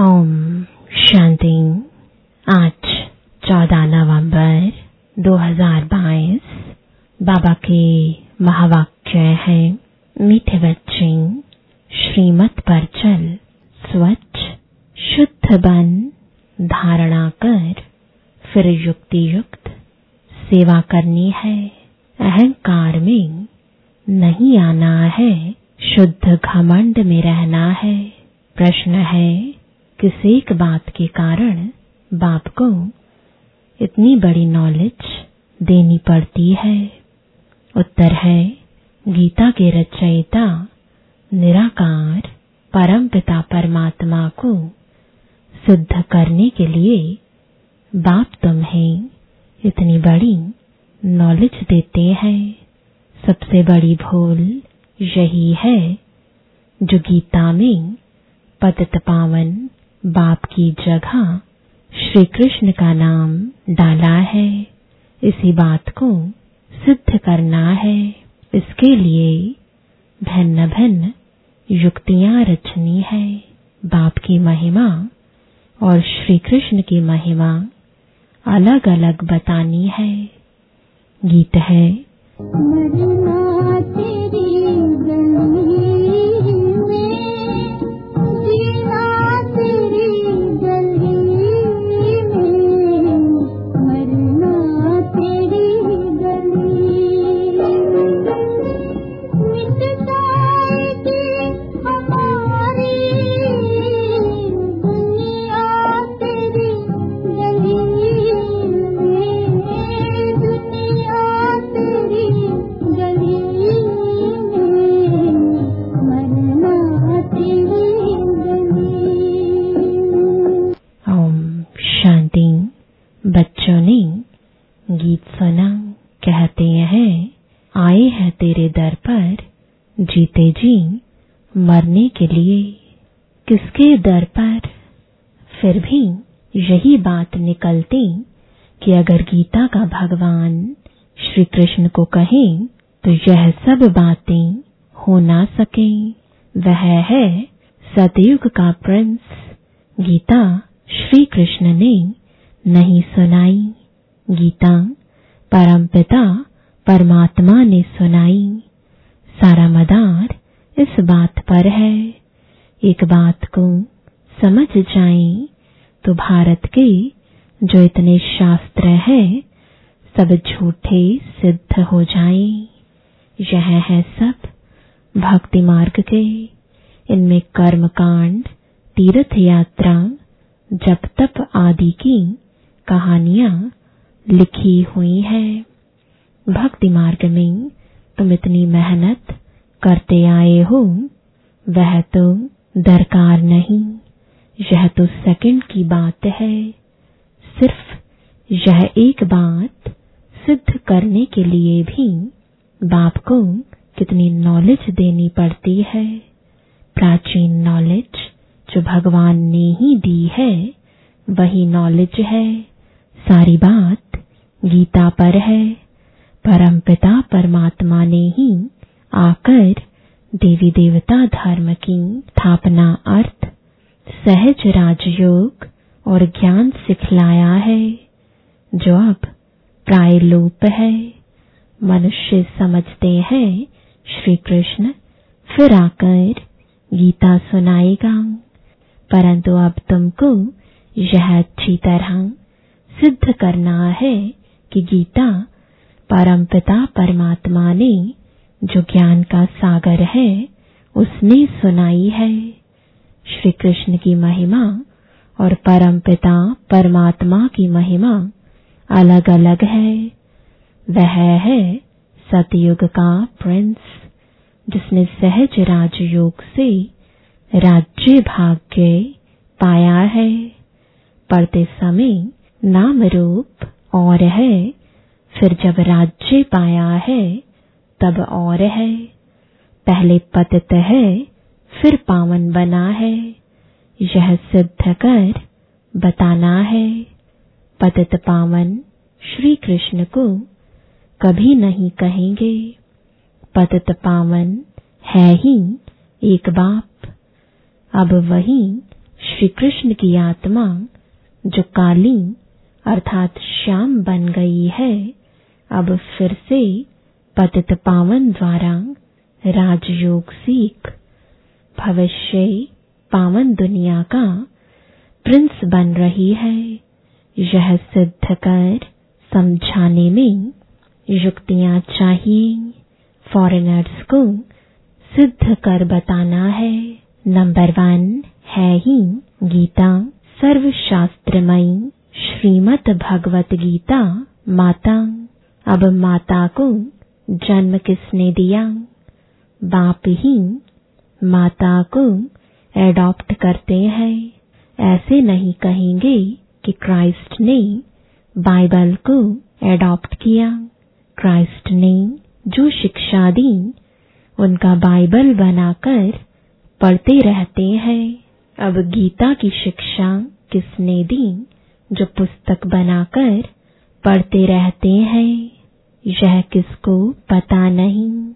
ओम शांति। आज 14 नवंबर 2022 बाबा के महावाक्य है, मीठे बच्चे, श्रीमत पर चल स्वच्छ, शुद्ध बन, धारणा कर, फिर युक्ति युक्त सेवा करनी है अहंकार में नहीं आना है शुद्ध घमंड में रहना है प्रश्न है एक बात के कारण बाप को इतनी बड़ी नॉलेज देनी पड़ती है। उत्तर है, गीता के रचयिता निराकार परमपिता परमात्मा को सिद्ध करने के लिए बाप तुम्हें इतनी बड़ी नॉलेज देते हैं। सबसे बड़ी भूल यही है जो गीता में पतित पावन बाप की जगह श्री कृष्ण का नाम डाला है। इसी बात को सिद्ध करना है। इसके लिए भिन्न भिन्न युक्तियाँ रचनी है। बाप की महिमा और श्री कृष्ण की महिमा अलग अलग बतानी है। गीत है। मरना कि अगर गीता का भगवान श्री कृष्ण को कहें तो यह सब बातें हो ना सके। वह है सतयुग का प्रिंस गीता श्री कृष्ण ने नहीं सुनाई। गीता परमपिता परमात्मा ने सुनाई। सारा मदार इस बात पर है। एक बात को समझ जाएँ तो भारत के जो इतने शास्त्र हैं, सब झूठे सिद्ध हो जाएँ। यह है सब भक्ति मार्ग के। इनमें कर्म कांड तीर्थ यात्रा जप तप आदि की कहानियाँ लिखी हुई है। भक्ति मार्ग में तुम इतनी मेहनत करते आए हो, वह तो दरकार नहीं। यह तो सेकंड की बात है। सिर्फ़ यह एक बात सिद्ध करने के लिए भी बाप को कितनी नॉलेज देनी पड़ती है। प्राचीन नॉलेज जो भगवान ने ही दी है, वही नॉलेज है। सारी बात गीता पर है। परमपिता परमात्मा ने ही आकर देवी देवता धर्म की स्थापना अर्थ सहज राजयोग और ज्ञान सिखलाया है, जो अब प्राय लोप है। मनुष्य समझते हैं श्री कृष्ण फिर आकर गीता सुनाएगा। परंतु अब तुमको यह अच्छी तरह सिद्ध करना है कि गीता परमपिता परमात्मा ने जो ज्ञान का सागर है, उसने सुनाई है। श्री कृष्ण की महिमा और परमपिता, परमात्मा की महिमा अलग अलग है। वह है सतयुग का प्रिंस जिसने सहज राजयोग से राज्य भाग्य पाया है। पढ़ते समय नाम रूप और है, फिर जब राज्य पाया है, तब और है। पहले पतित है, फिर पावन बना है। यह सिद्ध कर बताना है। पतित पावन श्री कृष्ण को कभी नहीं कहेंगे। पतित पावन है ही एक बाप। अब वही श्री कृष्ण की आत्मा जो काली अर्थात श्याम बन गई है, अब फिर से पतित पावन द्वारा राजयोग सीख, भविष्य पावन दुनिया का प्रिंस बन रही है। यह सिद्ध कर समझाने में युक्तियाँ चाहिए। फॉरेनर्स को सिद्ध कर बताना है। नंबर वन है ही गीता। सर्वशास्त्रमयी श्रीमद भगवत गीता माता। अब माता को जन्म किसने दिया? बाप ही माता को एडॉप्ट करते हैं। ऐसे नहीं कहेंगे कि क्राइस्ट ने बाइबल को एडॉप्ट किया। क्राइस्ट ने जो शिक्षा दी, उनका बाइबल बनाकर पढ़ते रहते हैं। अब गीता की शिक्षा किसने दी, जो पुस्तक बनाकर पढ़ते रहते हैं? यह किसको पता नहीं।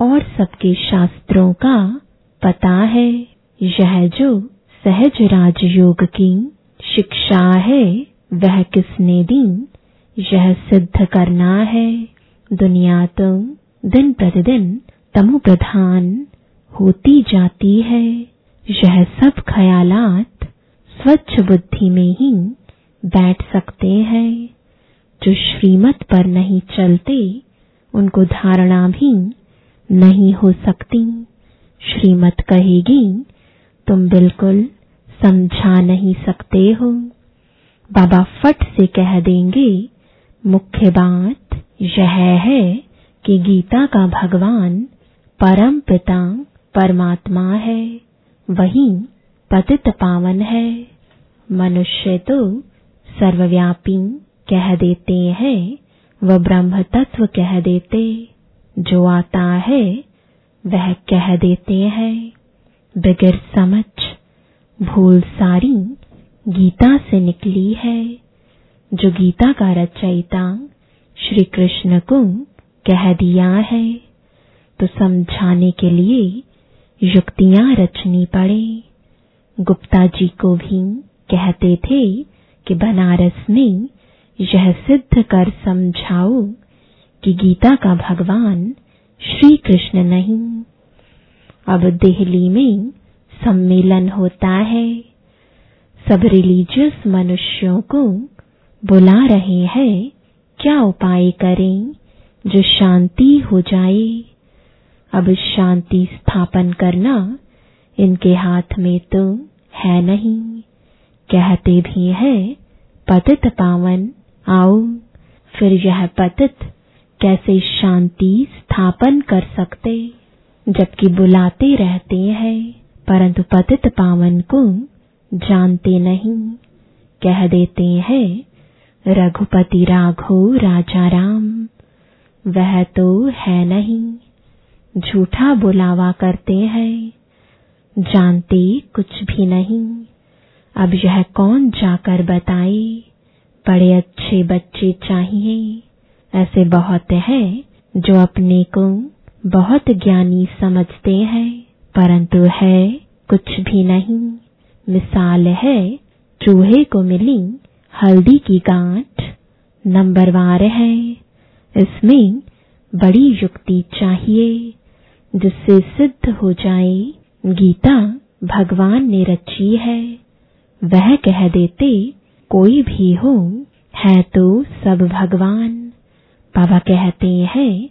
और सबके शास्त्रों का पता है। यह जो सहज राजयोग की शिक्षा है, वह किसने दी? यह सिद्ध करना है। दुनिया तो दिन प्रतिदिन तमु प्रधान होती जाती है। यह सब ख्यालात स्वच्छ बुद्धि में ही बैठ सकते हैं। जो श्रीमत पर नहीं चलते, उनको धारणा भी नहीं हो सकती। श्रीमत कहेगी तुम बिल्कुल समझा नहीं सकते हो। बाबा फट से कह देंगे, मुख्य बात यह है कि गीता का भगवान परम पिता परमात्मा है, वही पतित पावन है। मनुष्य तो सर्वव्यापी कह देते हैं, वह ब्रह्म तत्व कह देते, जो आता है वह कह देते हैं। बगैर समझ, भूल सारी गीता से निकली है। जो गीता का रचयिता श्री कृष्ण को कह दिया है तो समझाने के लिए युक्तियाँ रचनी पड़े। गुप्ता जी को भी कहते थे कि बनारस में यह सिद्ध कर समझाओ कि गीता का भगवान श्री कृष्ण नहीं। अब दिल्ली में सम्मेलन होता है। सब रिलीजियस मनुष्यों को बुला रहे हैं, क्या उपाय करें जो शांति हो जाए? अब शांति स्थापन करना इनके हाथ में तो है नहीं। कहते भी है, पतित पावन, आओ। फिर यह पतित कैसे शांति स्थापन कर सकते? जबकि बुलाते रहते हैं, परंतु पतित पावन को जानते नहीं। कह देते हैं, रघुपति राघो राजा राम, वह तो है नहीं। झूठा बुलावा करते हैं, जानते कुछ भी नहीं। अब यह कौन जाकर बताए, बड़े अच्छे बच्चे चाहिए। ऐसे बहुत हैं जो अपने को बहुत ज्ञानी समझते हैं, परंतु है कुछ भी नहीं। मिसाल है, चूहे को मिली हल्दी की गांठ। नंबरवार है, इसमें बड़ी युक्ति चाहिए, जिससे सिद्ध हो जाए, गीता भगवान ने रची है। वह कह देते, कोई भी हो, है तो सब भगवान। बाबा कहते हैं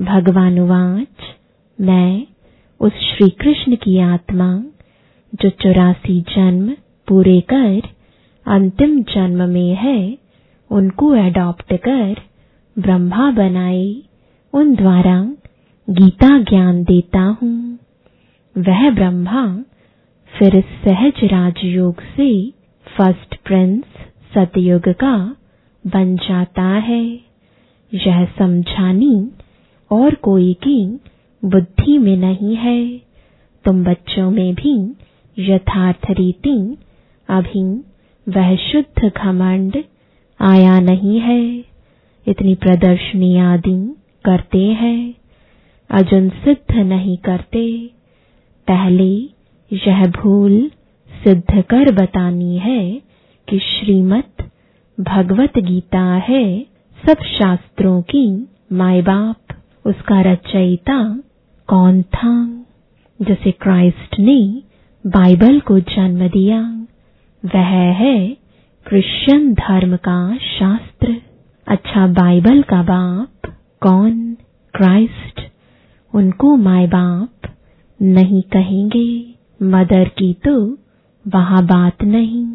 भगवानुवाच मैं उस श्री कृष्ण की आत्मा, जो चौरासी जन्म पूरे कर, अंतिम जन्म में है, उनको एडॉप्ट कर, ब्रह्मा बनाए उन द्वारा गीता ज्ञान देता हूँ। वह ब्रह्मा फिर सहज राजयोग से फ़र्स्ट प्रिंस सतयुग का, बन जाता है। यह समझानी और कोई की बुद्धि में नहीं है। तुम बच्चों में भी यथार्थ रीति, अभी वह शुद्ध घमंड आया नहीं है। इतनी प्रदर्शनी आदि करते हैं अजुन सिद्ध नहीं करते। पहले यह भूल सिद्ध कर बतानी है कि श्रीमत भगवत गीता है सब शास्त्रों की माए बाप उसका रचयिता कौन था, जैसे क्राइस्ट ने बाइबल को जन्म दिया? वह है क्रिश्चियन धर्म का शास्त्र। अच्छा बाइबल का बाप कौन? क्राइस्ट। उनको माए बाप नहीं कहेंगे। मदर की तो वहाँ बात नहीं।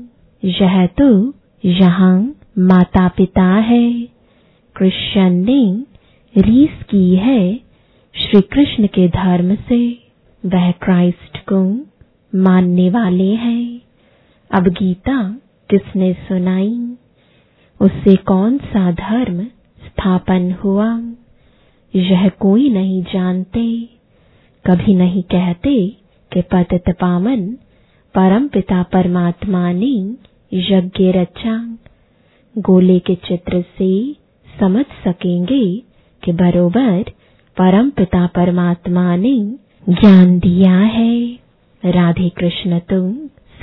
यह तो यहाँ माता पिता है। क्रिश्चियन ने रीस की है श्री कृष्ण के धर्म से। वह क्राइस्ट को मानने वाले हैं। अब गीता किसने सुनाई? उससे कौन सा धर्म स्थापन हुआ? यह कोई नहीं जानते। कभी नहीं कहते कि पतित पावन परम पिता परमात्मा ने यज्ञ रचा। गोले के चित्र से समझ सकेंगे कि बरोबर परम पिता परमात्मा ने ज्ञान दिया है। राधे कृष्ण, तुम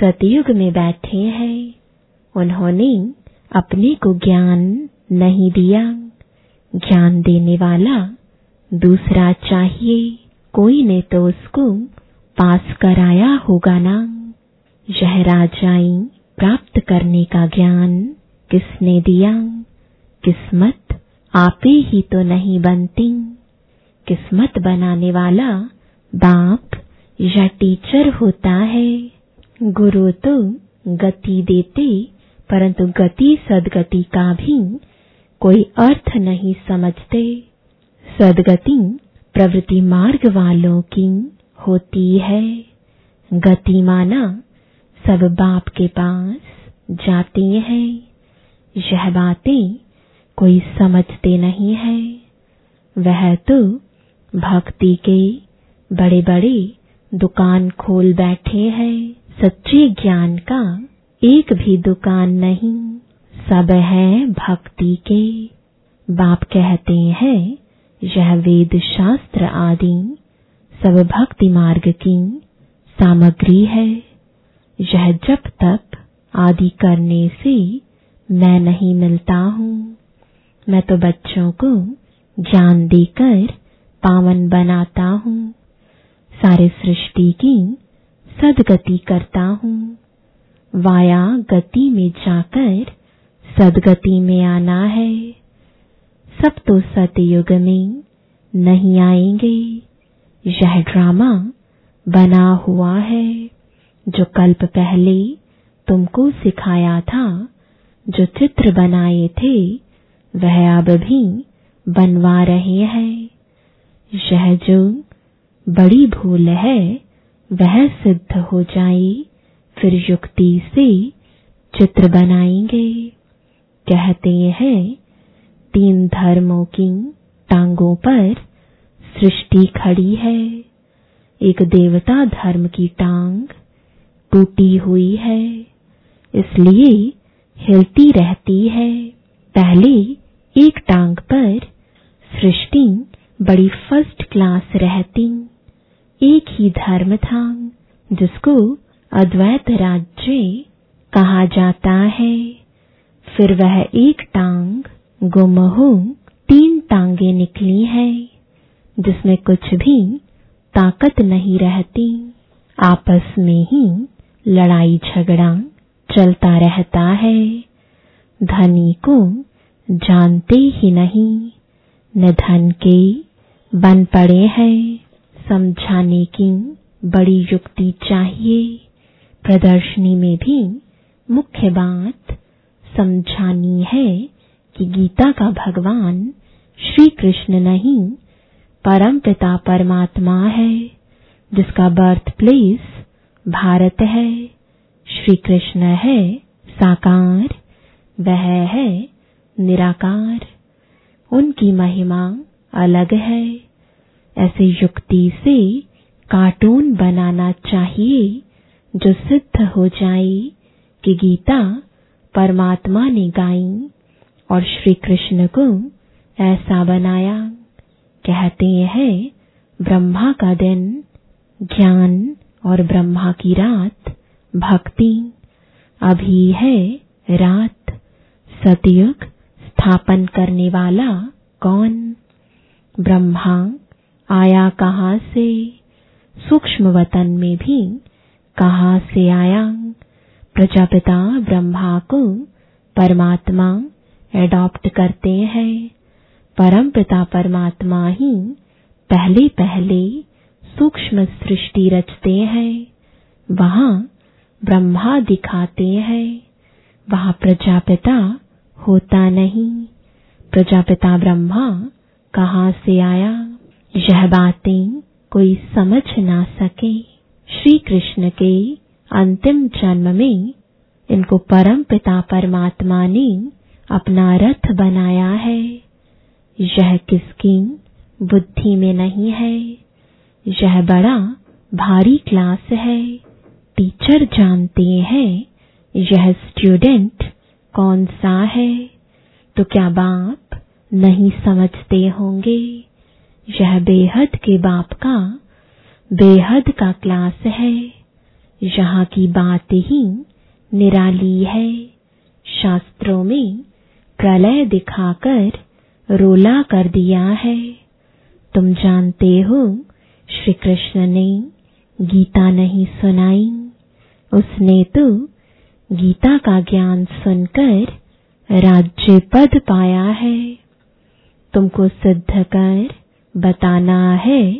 सतयुग में बैठे हैं। उन्होंने अपने को ज्ञान नहीं दिया। ज्ञान देने वाला दूसरा चाहिए। कोई ने तो उसको पास कराया होगा ना। यह राजाई प्राप्त करने का ज्ञान किसने दिया? किस्मत आपे ही तो नहीं बनती। किस्मत बनाने वाला बाप या टीचर होता है। गुरु तो गति देते, परंतु गति सदगति का भी कोई अर्थ नहीं समझते। सदगति प्रवृत्ति मार्ग वालों की होती है। गति माना सब बाप के पास जाती हैं। यह बातें कोई समझते नहीं है। वह तो भक्ति के बड़े बड़े दुकान खोल बैठे हैं। सच्चे ज्ञान का एक भी दुकान नहीं। सब है भक्ति के। बाप कहते हैं, यह वेद शास्त्र आदि सब भक्ति मार्ग की सामग्री है। यह जब तक आदि करने से मैं नहीं मिलता हूँ। मैं तो बच्चों को ज्ञान देकर पावन बनाता हूँ, सारे सृष्टि की सदगति करता हूँ। वाया गति में जाकर सदगति में आना है। सब तो सतयुग में नहीं आएँगे। यह ड्रामा बना हुआ है, जो कल्प पहले तुमको सिखाया था, जो चित्र बनाए थे वह अब भी बनवा रहे हैं। यह जो बड़ी भूल है, वह सिद्ध हो जाए, फिर युक्ति से चित्र बनाएँगे। कहते हैं, तीन धर्मों की टांगों पर सृष्टि खड़ी है। एक देवता धर्म की टांग टूटी हुई है, इसलिए हिलती रहती है। पहले एक टांग पर सृष्टि बड़ी फ़र्स्ट क्लास रहती एक ही धर्म था जिसको अद्वैत राज्य कहा जाता है। फिर वह एक टांग गुम हो तीन टांगे निकली है, जिसमें कुछ भी ताकत नहीं रहती। आपस में ही लड़ाई झगड़ा चलता रहता है। धनी को जानते ही नहीं। न धन के बन पड़े हैं। समझाने की बड़ी युक्ति चाहिए। प्रदर्शनी में भी मुख्य बात समझानी है कि गीता का भगवान श्री कृष्ण नहीं, परम पिता परमात्मा है, जिसका बर्थ प्लेस भारत है। श्री कृष्ण है साकार वह है निराकार। उनकी महिमा अलग है। ऐसे युक्ति से कार्टून बनाना चाहिए, जो सिद्ध हो जाए कि गीता परमात्मा ने गाई और श्री कृष्ण को ऐसा बनाया। कहते हैं, ब्रह्मा का दिन, ज्ञान और ब्रह्मा की रात, भक्ति। अभी है रात। सतयुग स्थापन करने वाला कौन? ब्रह्मा, आया कहाँ से? सूक्ष्म वतन में भी कहाँ से आया? प्रजापिता ब्रह्मा को परमात्मा एडॉप्ट करते हैं। परम पिता परमात्मा ही पहले पहले सूक्ष्म सृष्टि रचते हैं। वहाँ ब्रह्मा दिखाते हैं। वहाँ प्रजापिता होता नहीं। प्रजापिता ब्रह्मा कहाँ से आया? यह बातें कोई समझ ना सके। श्री कृष्ण के अंतिम जन्म में इनको परम पिता परमात्मा ने अपना रथ बनाया है। यह किसकी बुद्धि में नहीं है? यह बड़ा भारी क्लास है। टीचर जानते हैं, यह स्टूडेंट कौन सा है? तो क्या बाप नहीं समझते होंगे? यह बेहद के बाप का, बेहद का क्लास है। यहाँ की बात ही निराली है। शास्त्रों में प्रलय दिखाकर रोला कर दिया है। तुम जानते हो श्री कृष्ण ने गीता नहीं सुनाई। उसने तो गीता का ज्ञान सुनकर राज्य पद पाया है। तुमको सिद्ध कर बताना है,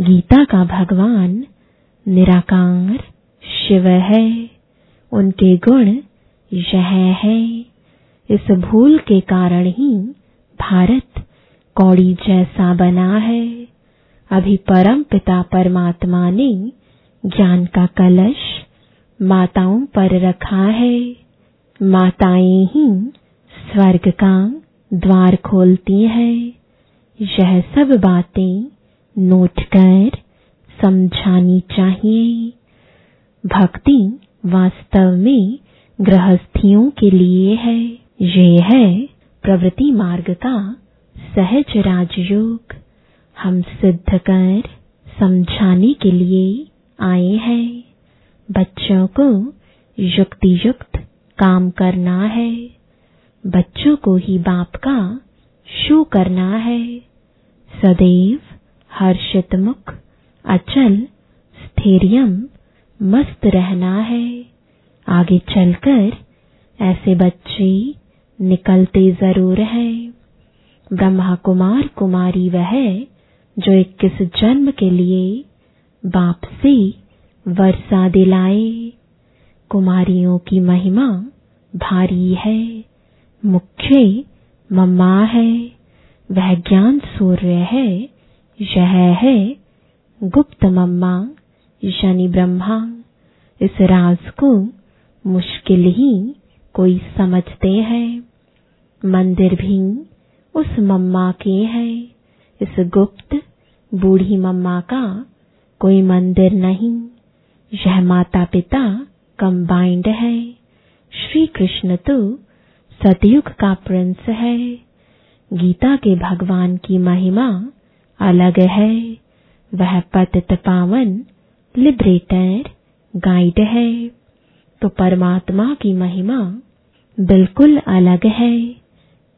गीता का भगवान निराकार शिव है। उनके गुण यह है। इस भूल के कारण ही भारत कौड़ी जैसा बना है। अभी परम पिता परमात्मा ने ज्ञान का कलश माताओं पर रखा है। माताएँ ही स्वर्ग का द्वार खोलती है। यह सब बातें नोट कर समझानी चाहिए। भक्ति वास्तव में गृहस्थियों के लिए है। ये है प्रवृत्ति मार्ग का सहज राजयोग। हम सिद्ध कर समझाने के लिए आए हैं। बच्चों को युक्ति युक्त काम करना है। बच्चों को ही बाप का शो करना है। सदैव हर्षित मुख अचल, स्थैर्यम, मस्त रहना है। आगे चलकर ऐसे बच्चे निकलते ज़रूर हैं। ब्रह्मा कुमार कुमारी वह जो इक्कीस जन्म के लिए बाप से वर्षा दिलाए। कुमारियों की महिमा भारी है, मुख्य मम्मा है। वह ज्ञान सूर्य है, यह है गुप्त मम्मा, शनि ब्रह्मा। इस राज को मुश्किल ही कोई समझते हैं। मंदिर भी उस मम्मा के हैं। इस गुप्त बूढ़ी मम्मा का कोई मंदिर नहीं। यह माता पिता कंबाइंड है। श्री कृष्ण तो सतयुग का प्रिंस है। गीता के भगवान की महिमा अलग है। वह पतित पावन लिबरेटर गाइड है। तो परमात्मा की महिमा बिल्कुल अलग है।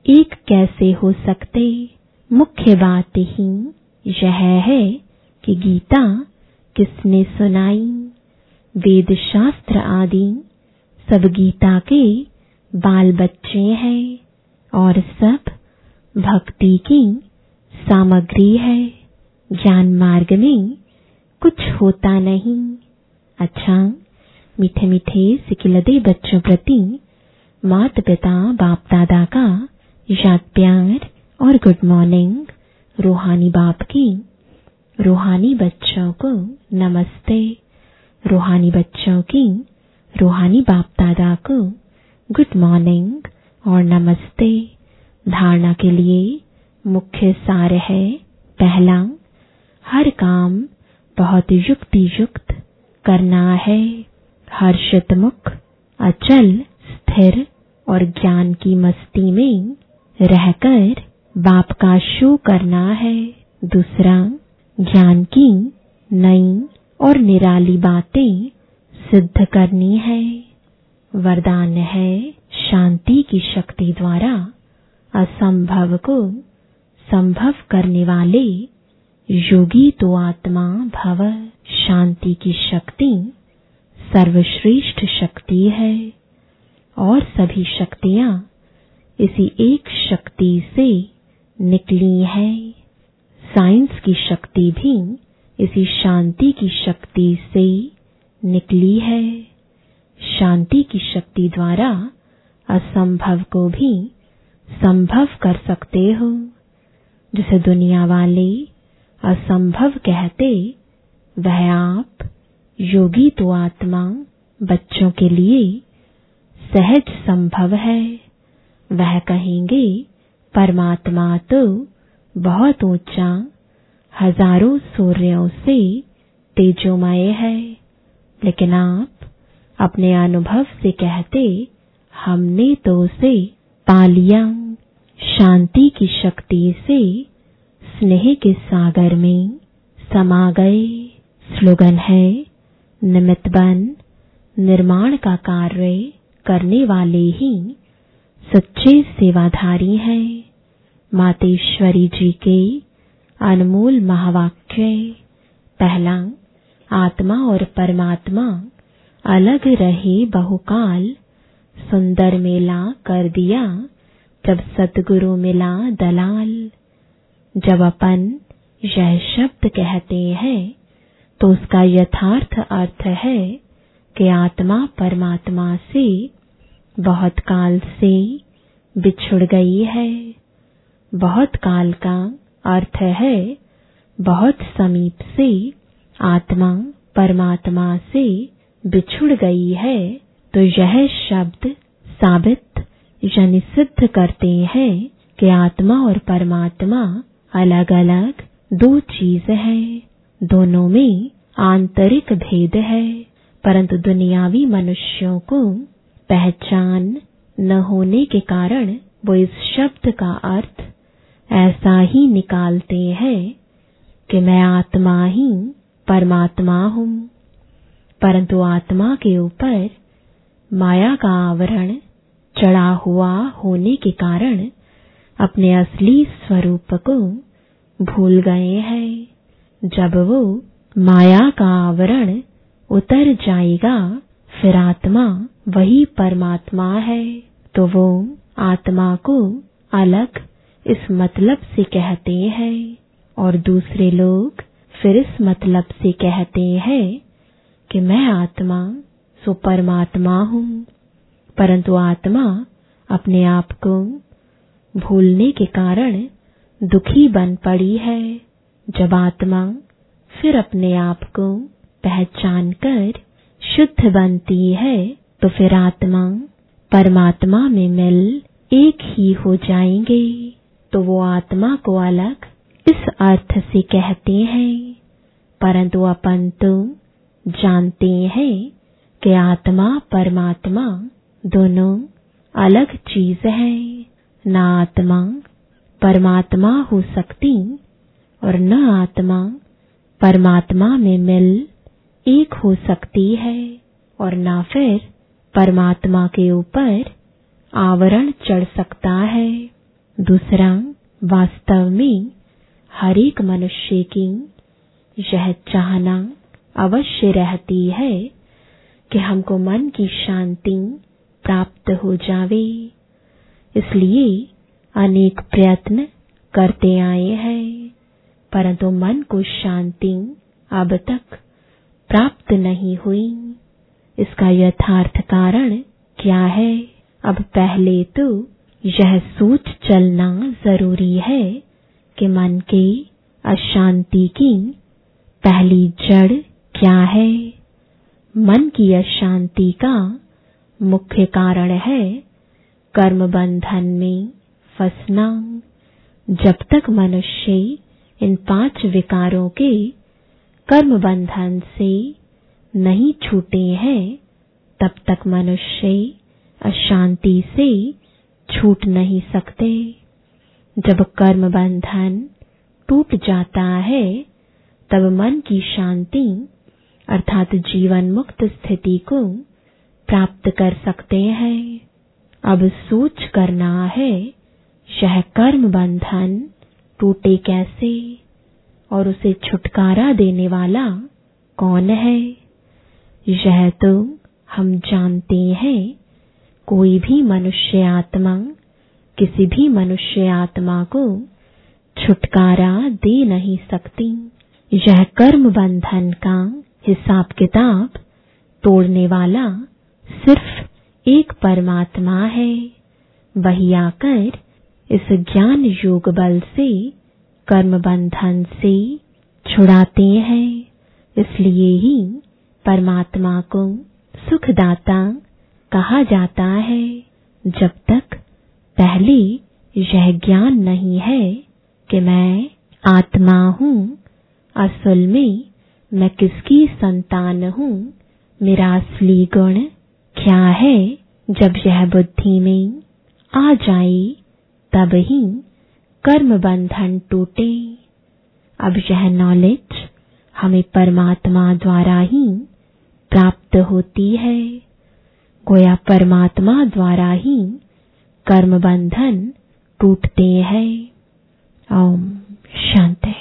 एक कैसे हो सकते? मुख्य बात ही यह है कि गीता किसने सुनाई? वेद शास्त्र आदि। सब गीता के बाल बच्चे हैं और सब भक्ति की सामग्री है। ज्ञान मार्ग में कुछ होता नहीं। अच्छा मीठे मीठे सिकिलदे बच्चों प्रति माता पिता बाप दादा का याद प्यार और गुड मॉर्निंग। रूहानी बाप की, रूहानी बच्चों को नमस्ते। रूहानी बच्चों की, रूहानी बाप दादा को गुड मॉर्निंग और नमस्ते। धारणा के लिए मुख्य सार है पहला, हर काम बहुत युक्ति युक्त करना है। हर्षित मुख अचल, स्थिर और ज्ञान की मस्ती में रहकर बाप का शो करना है। दूसरा, ज्ञान की नई और निराली बातें सिद्ध करनी है। वरदान है शांति की शक्ति द्वारा असंभव को संभव करने वाले योगी तो आत्मा भव। शांति की शक्ति सर्वश्रेष्ठ शक्ति है। और सभी शक्तियाँ इसी एक शक्ति से निकली है। साइंस की शक्ति भी इसी शांति की शक्ति से निकली है। शांति की शक्ति द्वारा असंभव को भी संभव कर सकते हो। जिसे दुनिया वाले असंभव कहते, वह आप योगी तो आत्मा बच्चों के लिए सहज संभव है। वह कहेंगे, परमात्मा तो बहुत ऊँचा हज़ारों सूर्यों से तेजोमय है, लेकिन आप अपने अनुभव से कहते, हमने तो उसे पा लिया शांति की शक्ति से स्नेह के सागर में समा गए। स्लोगन है, निमित्त बन, निर्माण का कार्य करने वाले ही सच्चे सेवाधारी हैं। मातेश्वरी जी के अनमोल महावाक्य, पहला, आत्मा और परमात्मा, अलग रहे बहुकाल, सुंदर मेला कर दिया, जब सतगुरु मिला दलाल। जब अपन यह शब्द कहते हैं तो उसका यथार्थ अर्थ है कि आत्मा परमात्मा से बहुत काल से बिछुड़ गई है। बहुत काल का अर्थ है, बहुत समीप से आत्मा परमात्मा से बिछुड़ गई है तो यह शब्द साबित यानी सिद्ध करते हैं कि आत्मा और परमात्मा अलग अलग दो चीज़ है। दोनों में आंतरिक भेद है, परंतु दुनियावी मनुष्यों को पहचान न होने के कारण वो इस शब्द का अर्थ ऐसा ही निकालते हैं कि मैं आत्मा ही परमात्मा हूँ। परंतु आत्मा के ऊपर माया का आवरण चढ़ा हुआ होने के कारण अपने असली स्वरूप को भूल गए हैं। जब वो माया का आवरण उतर जाएगा, फिर आत्मा वही परमात्मा है। तो वो आत्मा को अलग इस मतलब से कहते हैं और दूसरे लोग फिर इस मतलब से कहते हैं कि मैं आत्मा, सो परमात्मा हूँ। परंतु आत्मा अपने आप को भूलने के कारण दुखी बन पड़ी है। जब आत्मा फिर अपने आप को पहचान कर शुद्ध बनती है तो फिर आत्मा परमात्मा में मिल एक ही हो जाएँगे। तो वो आत्मा को अलग इस अर्थ से कहते हैं। परंतु अपन तो जानते हैं कि आत्मा, परमात्मा दोनों अलग चीज़ है। न आत्मा परमात्मा हो सकती और न आत्मा परमात्मा में मिल एक हो सकती है और न फिर परमात्मा के ऊपर आवरण चढ़ सकता है। दूसरा, वास्तव में हर एक मनुष्य की यह चाहना अवश्य रहती है कि हमको मन की शांति प्राप्त हो जावे। इसलिए अनेक प्रयत्न करते आए हैं, परंतु मन को शांति अब तक प्राप्त नहीं हुई। इसका यथार्थ कारण क्या है? अब पहले तो यह सोच चलना ज़रूरी है कि मन के अशांति की पहली जड़ क्या है। मन की अशांति का मुख्य कारण है कर्म बंधन में फंसना। जब तक मनुष्य इन पाँच विकारों के कर्म बंधन से नहीं छूटे हैं, तब तक मनुष्य अशांति से छूट नहीं सकते। जब कर्म बंधन टूट जाता है, तब मन की शांति अर्थात जीवन मुक्त स्थिति को प्राप्त कर सकते हैं। अब सोच करना है यह कर्म बंधन टूटे कैसे और उसे छुटकारा देने वाला कौन है? यह तो हम जानते हैं। कोई भी मनुष्य आत्मा किसी भी मनुष्य आत्मा को छुटकारा दे नहीं सकती। यह कर्म बंधन का हिसाब किताब तोड़ने वाला सिर्फ़ एक परमात्मा है। वही आकर इस ज्ञान योग बल से कर्म बंधन से छुड़ाते हैं। इसलिए ही परमात्मा को सुखदाता कहा जाता है, जब तक पहले यह ज्ञान नहीं है कि मैं आत्मा हूँ, असल में मैं किसकी संतान हूँ, मेरा असली गुण क्या है, जब यह बुद्धि में आ जाए, तब ही कर्म बंधन टूटे। अब यह नॉलेज हमें परमात्मा द्वारा ही प्राप्त होती है। गोया परमात्मा द्वारा ही कर्म बंधन टूटते हैं। ओम शांति